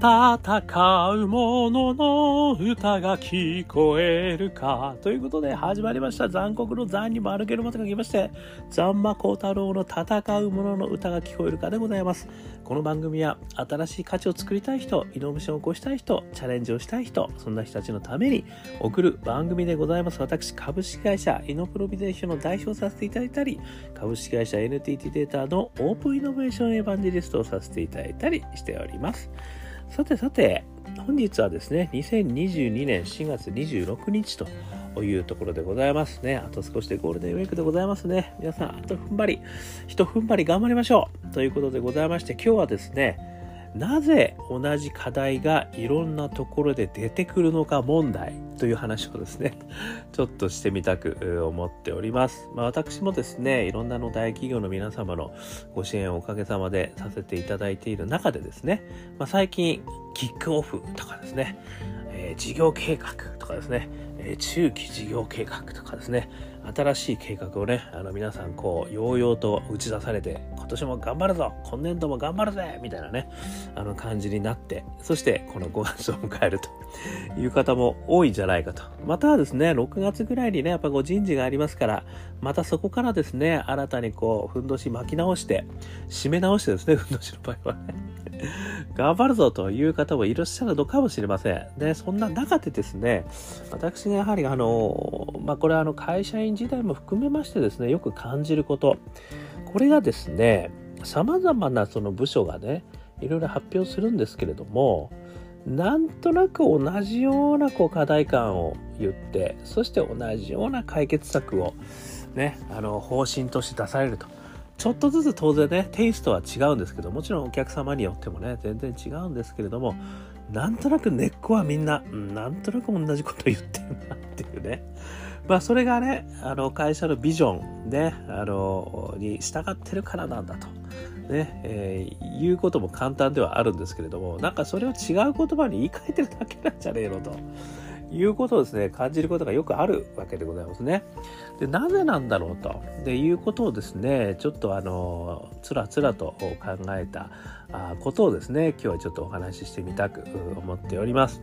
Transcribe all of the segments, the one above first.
戦う者の歌が聞こえるか。ということで始まりました。残酷の残に丸けるまと書きまして、残魔高太郎の戦う者の歌が聞こえるかでございます。この番組は新しい価値を作りたい人、イノベーションを起こしたい人、チャレンジをしたい人、そんな人たちのために送る番組でございます。私、株式会社イノプロビゼーションの代表させていただいたり、株式会社 NTT データのオープンイノベーションエヴァンジリストをさせていただいたりしております。さてさて、本日はですね、2022年4月26日というところでございますね。あと少しでゴールデンウィークでございますね。皆さん、あと踏ん張り、一踏ん張り頑張りましょうということでございまして、今日はですね、なぜ同じ課題がいろんなところで出てくるのか問題という話をですね、ちょっとしてみたく思っております。まあ、私もですね、いろんなの大企業の皆様のご支援をおかげさまでさせていただいている中でですね、まあ、最近、キックオフとかですね、えー、事業計画とかですね、えー、中期事業計画とかですね、新しい計画をね、あの皆さんこう、ようようと打ち出されて、今年も頑張るぞ今年度も頑張るぜみたいなね、あの感じになって、そしてこの5月を迎えるという方も多いんじゃないかと。またはですね、6月ぐらいにね、やっぱこう人事がありますから、またそこからですね、新たにこう、ふんどし巻き直して、締め直してですね、ふんどしの場合はね。頑張るぞという方もいらっしゃるのかもしれません。で、そんな中でですね、私がやはりあの、まあ、これはあの会社員時代も含めましてですね、よく感じること。これがですね、様々なその部署がね、いろいろ発表するんですけれども、なんとなく同じようなこう課題感を言って、そして同じような解決策をね、あの方針として出されると。ちょっとずつ当然ね、テイストは違うんですけど、もちろんお客様によってもね、全然違うんですけれども、なんとなく根っこはみんな、なんとなく同じこと言ってるなっていうね。まあ、それがね、あの、会社のビジョンね、あの、に従ってるからなんだと。ね、えー、言うことも簡単ではあるんですけれども、なんかそれを違う言葉に言い換えてるだけなんじゃねえのと。いうことをですね、感じることがよくあるわけでございますね。で、なぜなんだろうと。で、いうことをですね、ちょっとあの、つらつらと考えたことをですね、今日はちょっとお話ししてみたく思っております。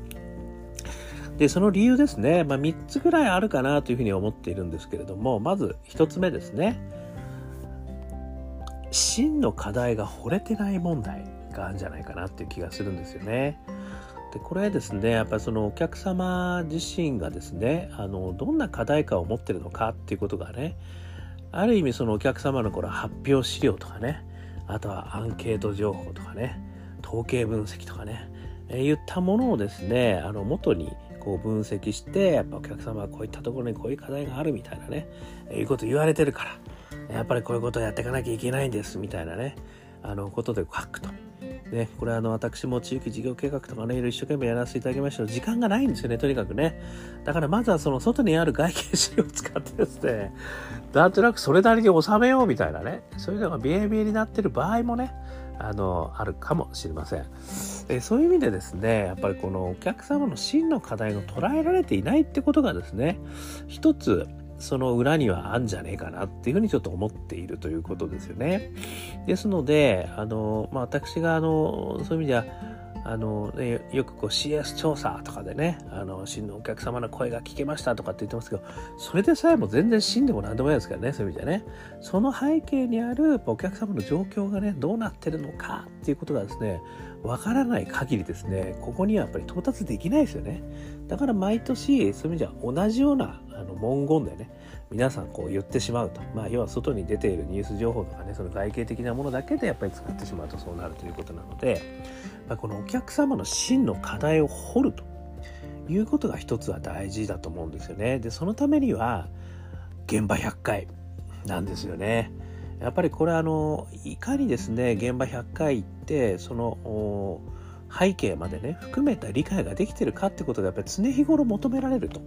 で、その理由ですね、まあ、3つぐらいあるかなというふうに思っているんですけれども、まず1つ目ですね。真の課題が惚れてない問題があるんじゃないかなっていう気がするんですよね。でこれですねやっぱりそのお客様自身がですねあのどんな課題感を持ってるのかっていうことがねある意味そのお客様のこの発表資料とかねあとはアンケート情報とかね統計分析とかね、え、言ったものをですねあの元にこう分析してやっぱお客様はこういったところにこういう課題があるみたいなね、いうこと言われてるからやっぱりこういうことをやっていかなきゃいけないんですみたいなねあのことで書くと。ね、これあの私も地域事業計画とかね、いろいろ一生懸命やらせていただきましたけど、時間がないんですよね、とにかくね。だからまずはその外にある外形資料を使ってですね、なんとなくそれなりに収めようみたいなね、そういうのが見え見えになってる場合もね、あの、あるかもしれません。えそういう意味でですね、やっぱりこのお客様の真の課題が捉えられていないってことがですね、一つ、その裏にはあんじゃねえかなっていうふうにちょっと思っているということですよね。ですので、あの、まあ、私が、あの、そういう意味では、あの、ね、よくこう CS 調査とかでね、あの、真のお客様の声が聞けましたとかって言ってますけど、それでさえも全然真でも何でもないですからね、そういう意味ではね。その背景にあるお客様の状況がね、どうなってるのかっていうことがですね、わからない限りですね、ここにはやっぱり到達できないですよね。だから毎年、そういう意味じゃ同じようなあの文言でね、皆さんこう言ってしまうと。まあ、要は外に出ているニュース情報とかね、その外形的なものだけでやっぱり使ってしまうとそうなるということなので、まあ、このお客様の真の課題を掘るということが一つは大事だと思うんですよね。で、そのためには、現場100回なんですよね。やっぱりこれあのいかにですね現場100回行ってその背景までね含めた理解ができてるかってことがやっぱり常日頃求められると、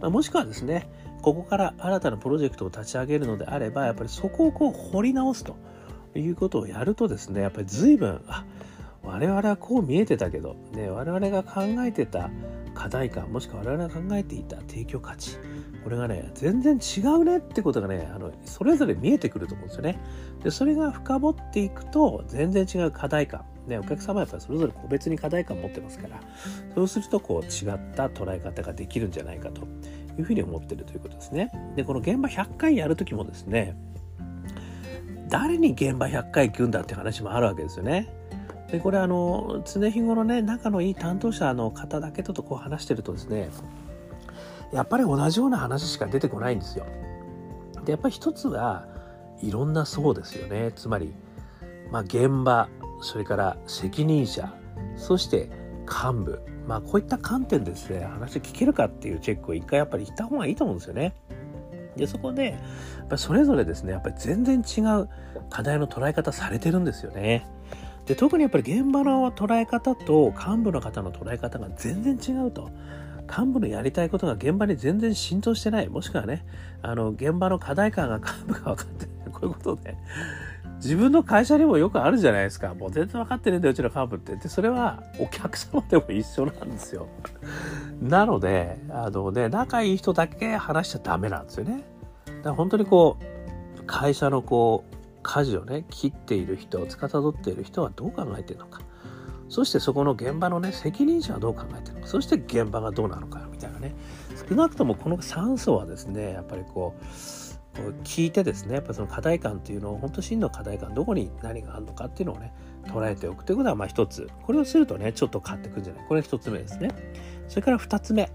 まあ、もしくはですねここから新たなプロジェクトを立ち上げるのであればやっぱりそこをこう掘り直すということをやるとですねやっぱり随分あ我々はこう見えてたけど、ね、我々が考えてた課題感もしくは我々が考えていた提供価値これがね全然違うねってことがねあのそれぞれ見えてくると思うんですよね。でそれが深掘っていくと全然違う課題感ね、お客様はやっぱりそれぞれ個別に課題感を持ってますからそうするとこう違った捉え方ができるんじゃないかと。いうふうに思ってるということですね。でこの現場100回やる時もですね誰に現場100回行くんだって話もあるわけですよね。でこれあの常日頃ね仲のいい担当者の方だけとこう話してるとですねやっぱり同じような話しか出てこないんですよ。でやっぱり一つはいろんな層ですよねつまり、まあ、現場それから責任者そして幹部まあこういった観点でですね話聞けるかっていうチェックを一回やっぱりした方がいいと思うんですよね。でそこでやっぱそれぞれですねやっぱり全然違う課題の捉え方されてるんですよね。で特にやっぱり現場の捉え方と幹部の方の捉え方が全然違うと。幹部のやりたいことが現場に全然浸透してない。もしくはね、あの、現場の課題感が幹部が分かってない。こういうことで、自分の会社にもよくあるじゃないですか。もう全然分かってねえんだよ、うちの幹部って。で、それはお客様でも一緒なんですよ。なので、あのね、仲いい人だけ話しちゃダメなんですよね。だから本当にこう、会社のこう、舵をね、切っている人、司っている人はどう考えてるのか。そしてそこの現場のね、責任者はどう考えてるのか。そして現場がどうなのか、みたいなね。少なくともこの3層はですね、やっぱりこう、聞いてですねやっぱその課題感っていうのを本当真の課題感どこに何があるのかっていうのをね捉えておくということはまあ一つ。これをするとねちょっと変わってくるんじゃない。これ一つ目ですね。それから二つ目。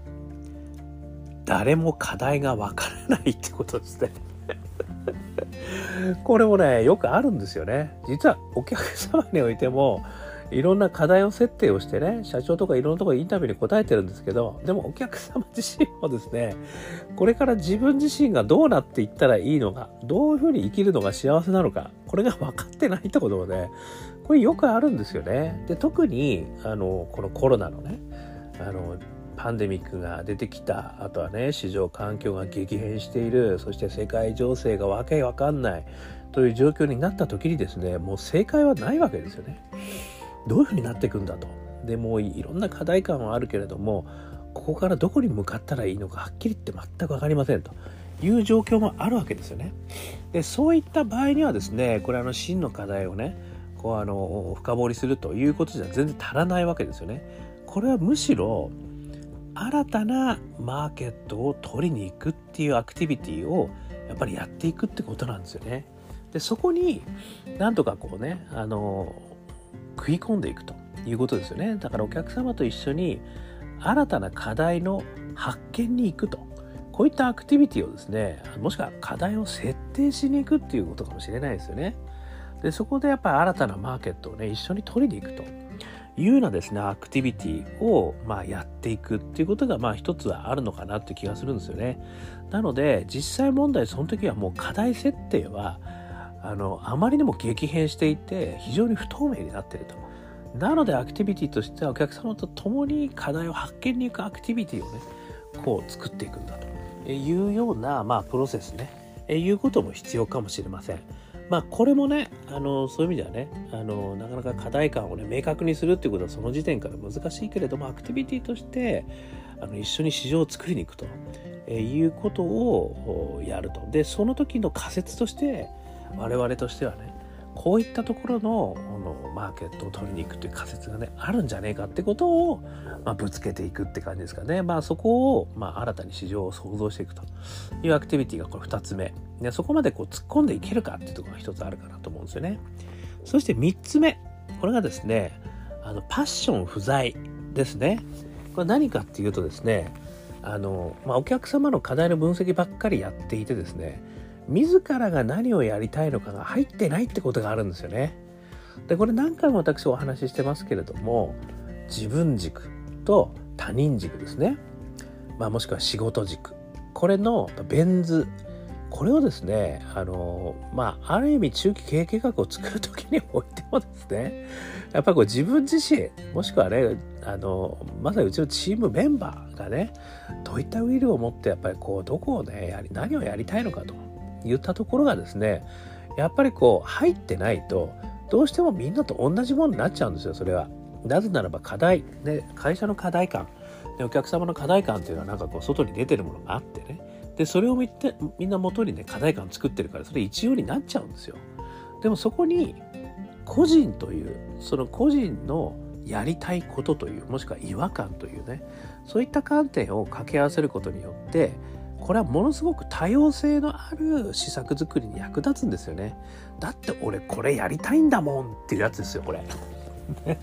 誰も課題がわからないってことですね。これもねよくあるんですよね。実はお客様においてもいろんな課題を設定をしてね、社長とかいろんなところインタビューに答えてるんですけど、でもお客様自身もですね、これから自分自身がどうなっていったらいいのか、どういうふうに生きるのが幸せなのか、これが分かってないってこともね、これよくあるんですよね。で、特に、あの、このコロナのね、あの、パンデミックが出てきた、あとはね、市場環境が激変している、そして世界情勢がわけわかんない、という状況になった時にですね、もう正解はないわけですよね。どういうふうになっていくんだと。でもういろんな課題感はあるけれどもここからどこに向かったらいいのかはっきり言って全く分かりませんという状況もあるわけですよね。でそういった場合にはですねこれあの真の課題をねこうあの深掘りするということじゃ全然足らないわけですよね。これはむしろ新たなマーケットを取りに行くっていうアクティビティをやっぱりやっていくってことなんですよね。でそこになんとかこうねあの食い込んでいくということですよね。だからお客様と一緒に新たな課題の発見に行くと。こういったアクティビティをですねもしくは課題を設定しに行くっていうことかもしれないですよね。でそこでやっぱり新たなマーケットをね一緒に取りに行くと。いうようなですねアクティビティをまあやっていくっていうことがまあ一つはあるのかなって気がするんですよね。なので実際問題その時はもう課題設定はあのあまりにも激変していて非常に不透明になっていると。なのでアクティビティとしてはお客様と共に課題を発見に行くアクティビティをねこう作っていくんだというような、まあ、プロセスねえいうことも必要かもしれません。まあこれもねあのそういう意味ではねあのなかなか課題感をね明確にするっていうことはその時点から難しいけれどもアクティビティとしてあの一緒に市場を作りに行くと、えいうことをやると。でその時の仮説として我々としてはねこういったところのこのマーケットを取りに行くという仮説がねあるんじゃねえかってことを、まあ、ぶつけていくって感じですかね。まあそこを、まあ、新たに市場を創造していくと。いうアクティビティがこれ2つ目。でそこまでこう突っ込んでいけるかっていうところが一つあるかなと思うんですよね。そして3つ目。これがですねあのパッション不在ですね。これ何かっていうとですねあの、まあ、お客様の課題の分析ばっかりやっていてですね自らが何をやりたいのかが入ってないってことがあるんですよね。でこれ何回も私お話ししてますけれども自分軸と他人軸ですね、まあ、もしくは仕事軸。これのベン図。これをですねあのまあある意味中期経営計画を作る時においてもですねやっぱり自分自身もしくはねあのまさにうちのチームメンバーがねどういったウィルを持ってやっぱりこうどこをねやり何をやりたいのかと。言ったところがですねやっぱりこう入ってないとどうしてもみんなと同じものになっちゃうんですよそれは。なぜならば課題、ね、会社の課題感でお客様の課題感っていうのはなんかこう外に出てるものがあってねでそれを見てみんな元にね課題感作ってるからそれ一様になっちゃうんですよ。でもそこに個人というその個人のやりたいことというもしくは違和感というねそういった観点を掛け合わせることによってこれはものすごく多様性のある施策作りに役立つんですよねだって俺これやりたいんだもんっていうやつですよこれ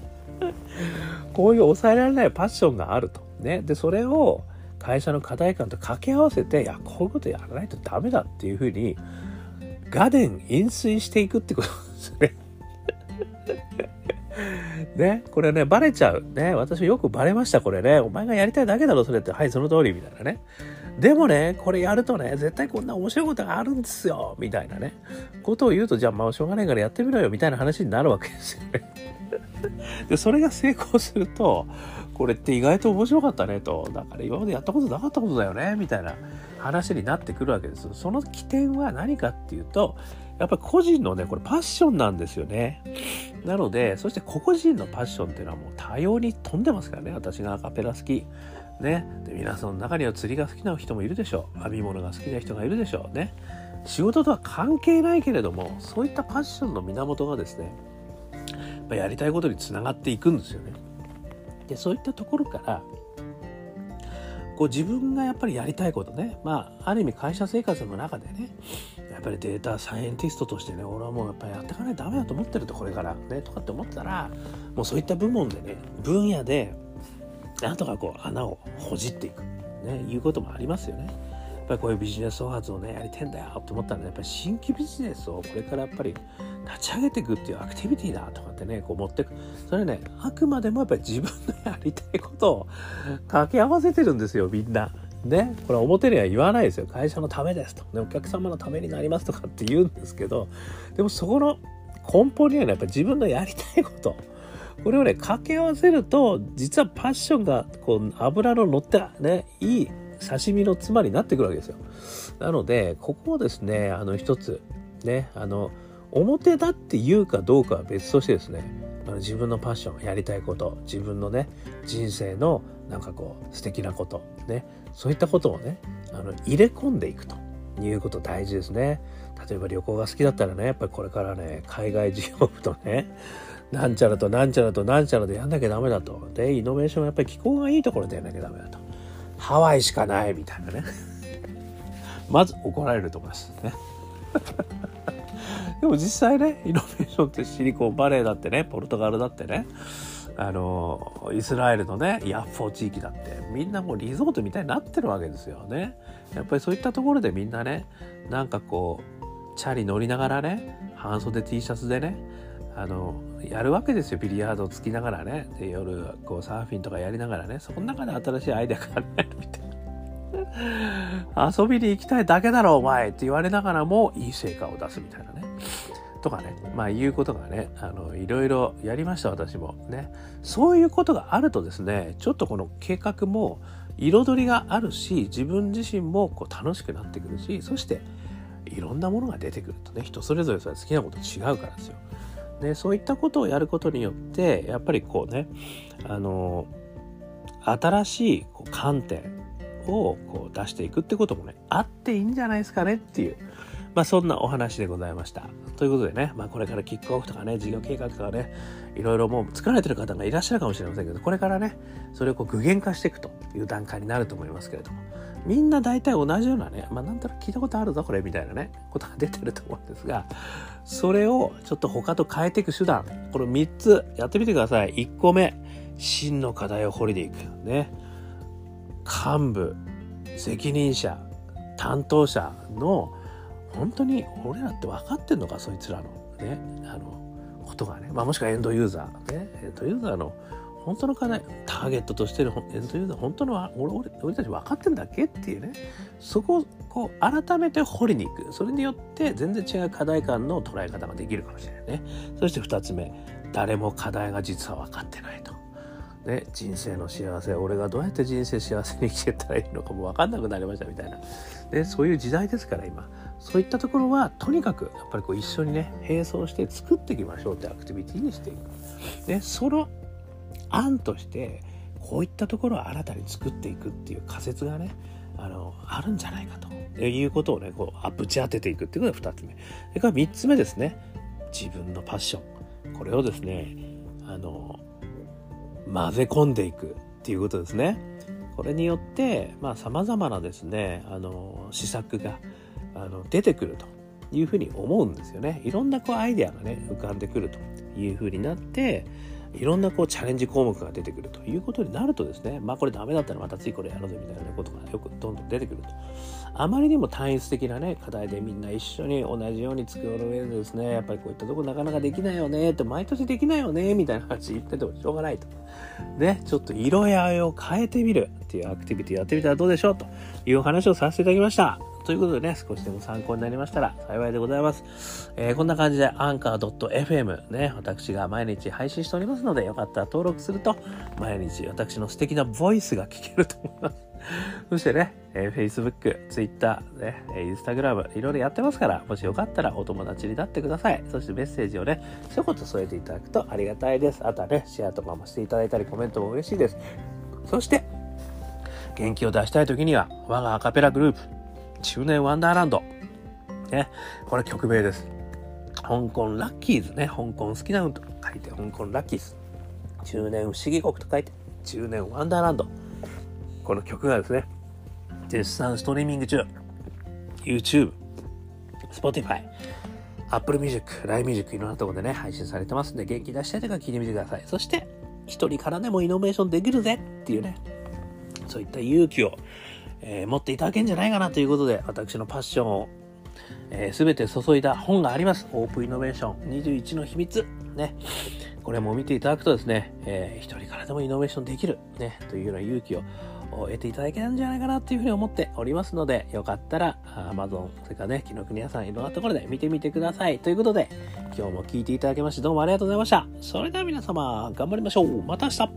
こういう抑えられないパッションがあるとねでそれを会社の課題感と掛け合わせていやこういうことやらないとダメだっていうふうに画伝飲水していくってことですね ね、これね、バレちゃう。ね、私よくバレました、これね。お前がやりたいだけだろ、それって。はい、その通り、みたいなね。でもね、これやるとね、絶対こんな面白いことがあるんですよ、みたいなね。ことを言うと、じゃあ、まあ、しょうがないからやってみろよ、みたいな話になるわけですよね。で、それが成功すると、これって意外と面白かったねと。だから今までやったことなかったことだよね、みたいな話になってくるわけです。その起点は何かっていうと、やっぱり個人のね、これパッションなんですよね。なので、そして個々人のパッションっていうのはもう多様に飛んでますからね。私がアカペラ好き。ね。で、皆さんの中には釣りが好きな人もいるでしょう。編み物が好きな人がいるでしょうね。仕事とは関係ないけれども、そういったパッションの源がですね、ややりたいことにつながっていくんですよね。で、そういったところから、こう自分がやっぱりやりたいことね、まあ、ある意味会社生活の中でね、やっぱりデータサイエンティストとしてね、俺はもうやっぱりやっていかないとダメだと思ってると、これからね、とかって思ったら、もうそういった部門でね、分野で、なんとかこう穴をほじっていく、ね、いうこともありますよね。やっぱりこういうビジネス創発をねやりてんだよって思ったら、ね、やっぱり新規ビジネスをこれからやっぱり立ち上げていくっていうアクティビティだとかってねこう持ってくそれねあくまでもやっぱり自分のやりたいことを掛け合わせてるんですよみんな。ね、これ表には言わないですよ会社のためですと、ね、お客様のためになりますとかって言うんですけどでもそこの根本にはねやっぱり自分のやりたいことこれをね掛け合わせると実はパッションがこう油の乗ったねいい刺身の妻になってくるわけですよ。なので、ここをですね、あの一つ、ね、あの、表だって言うかどうかは別としてですね、あの自分のパッション、やりたいこと、自分のね、人生のなんかこう、素敵なこと、ね、そういったことをね、あの入れ込んでいくということ大事ですね。例えば旅行が好きだったらね、やっぱりこれからね、海外事業部とね、なんちゃらとなんちゃらとなんちゃらでやんなきゃダメだと。で、イノベーションはやっぱり気候がいいところでやんなきゃダメだと。ハワイしかないみたいなね。まず怒られると思いますね。でも実際ね、イノベーションってシリコンバレーだってね、ポルトガルだってね、あの、イスラエルのね、ヤッフォー地域だって、みんなもうリゾートみたいになってるわけですよね。やっぱりそういったところでみんなね、なんかこう、チャリ乗りながらね、半袖 T シャツでね、あのやるわけですよ。ビリヤードをつきながらね。で夜こうサーフィンとかやりながらね。その中で新しいアイデア考えるみたいな。遊びに行きたいだけだろお前って言われながらもいい成果を出すみたいなね。とかね。まあいうことがねあのいろいろやりました私も。ね。そういうことがあるとですねちょっとこの計画も彩りがあるし自分自身もこう楽しくなってくるしそしていろんなものが出てくるとね。人それぞれそれ好きなこと違うからですよ。ね、そういったことをやることによってやっぱりこうねあの新しいこう観点をこう出していくってこともねあっていいんじゃないですかねっていう、まあ、そんなお話でございました。ということでね、まあ、これからキックオフとかね事業計画とかねいろいろもう作られてる方がいらっしゃるかもしれませんけどこれからねそれをこう具現化していくという段階になると思いますけれどもみんな大体同じようなね、まあ、なんとなく聞いたことあるぞこれみたいなねことが出てると思うんですがそれをちょっと他と変えていく手段この3つやってみてください。1個目真の課題を掘りでいく。ね。幹部責任者担当者の本当に俺らって分かってんのかそいつらのねあのことがね、まあ、もしくはエンドユーザー。ね。エンドユーザーの本当の課題ターゲットとしてるエンドユーザー本当の俺俺俺たち分かってんだっけっていうね。そこをこう改めて掘りに行く。それによって全然違う課題感の捉え方ができるかもしれないね。そして2つ目誰も課題が実は分かってないと。ね、人生の幸せ俺がどうやって人生幸せに生きてたらいいのかも分かんなくなりましたみたいな、ね、そういう時代ですから今。そういったところはとにかくやっぱりこう一緒にね並走して作っていきましょうってアクティビティにしていく。でその案としてこういったところを新たに作っていくっていう仮説がねあのあるんじゃないかということをねこうぶち当てていくっていうことが2つ目それから3つ目ですね自分のパッションこれをですねあの混ぜ込んでいくっていうことですね。これによってさまざ、まなですねあの施策があの出てくるというふうに思うんですよね。いろんなこうアイデアがね浮かんでくるというふうになっていろんなこうチャレンジ項目が出てくるということになるとですねまあこれダメだったらまた次これやろうぜみたいなことがよくどんどん出てくると。あまりにも単一的なね課題でみんな一緒に同じように作る上でですねやっぱりこういったとこなかなかできないよねって毎年できないよねみたいな話言っててもしょうがないと。ねちょっと色や絵を変えてみるっていうアクティビティやってみたらどうでしょうというお話をさせていただきました。ということでね、少しでも参考になりましたら幸いでございます。えー、こんな感じで、アンカー .fm ね、私が毎日配信しておりますので、よかったら登録すると、毎日私の素敵なボイスが聞けると思います。そしてね、えー、Facebook、Twitter、ね、Instagram、いろいろやってますから、もしよかったらお友達になってください。そしてメッセージをね、一言添えていただくとありがたいです。あとはね、シェアとかもしていただいたり、コメントも嬉しいです。そして、元気を出したい時には、我がアカペラグループ、中年ワンダーランド。ね、これ曲名です。香港ラッキーズね、香港好きな運と書いて香港ラッキーズ。中年不思議国と書いて中年ワンダーランド。この曲がですね、絶賛ストリーミング中。YouTube、Spotify、Apple Music、LINE Music いろんなところでね、配信されてますんで、元気出したいとか聞いてみてください。そして、一人からでもイノベーションできるぜっていうね、そういった勇気をえー、持っていただけんじゃないかなということで、私のパッションを、えー、全て注いだ本があります。オープンイノベーション21の秘密。ね。これも見ていただくとですね、えー、一人からでもイノベーションできる、ね、というような勇気を得ていただけたんじゃないかなというふうに思っておりますので、よかったら Amazon、それからね、紀ノ国屋さんいろんなところで見てみてください。ということで、今日も聞いていただきましてどうもありがとうございました。それでは皆様、頑張りましょう。また明日